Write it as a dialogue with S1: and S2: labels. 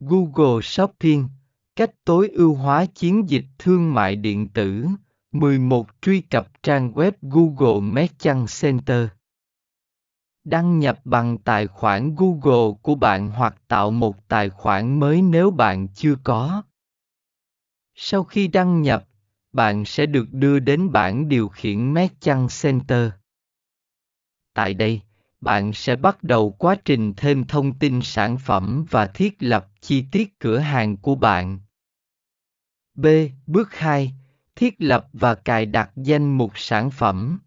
S1: Google Shopping, cách tối ưu hóa chiến dịch thương mại điện tử. 11 Truy cập trang web Google Merchant Center. Đăng nhập bằng tài khoản Google của bạn hoặc tạo một tài khoản mới nếu bạn chưa có. Sau khi đăng nhập, bạn sẽ được đưa đến bảng điều khiển Merchant Center. Tại đây, bạn sẽ bắt đầu quá trình thêm thông tin sản phẩm và thiết lập chi tiết cửa hàng của bạn. B. Bước 2. Thiết lập và cài đặt danh mục sản phẩm.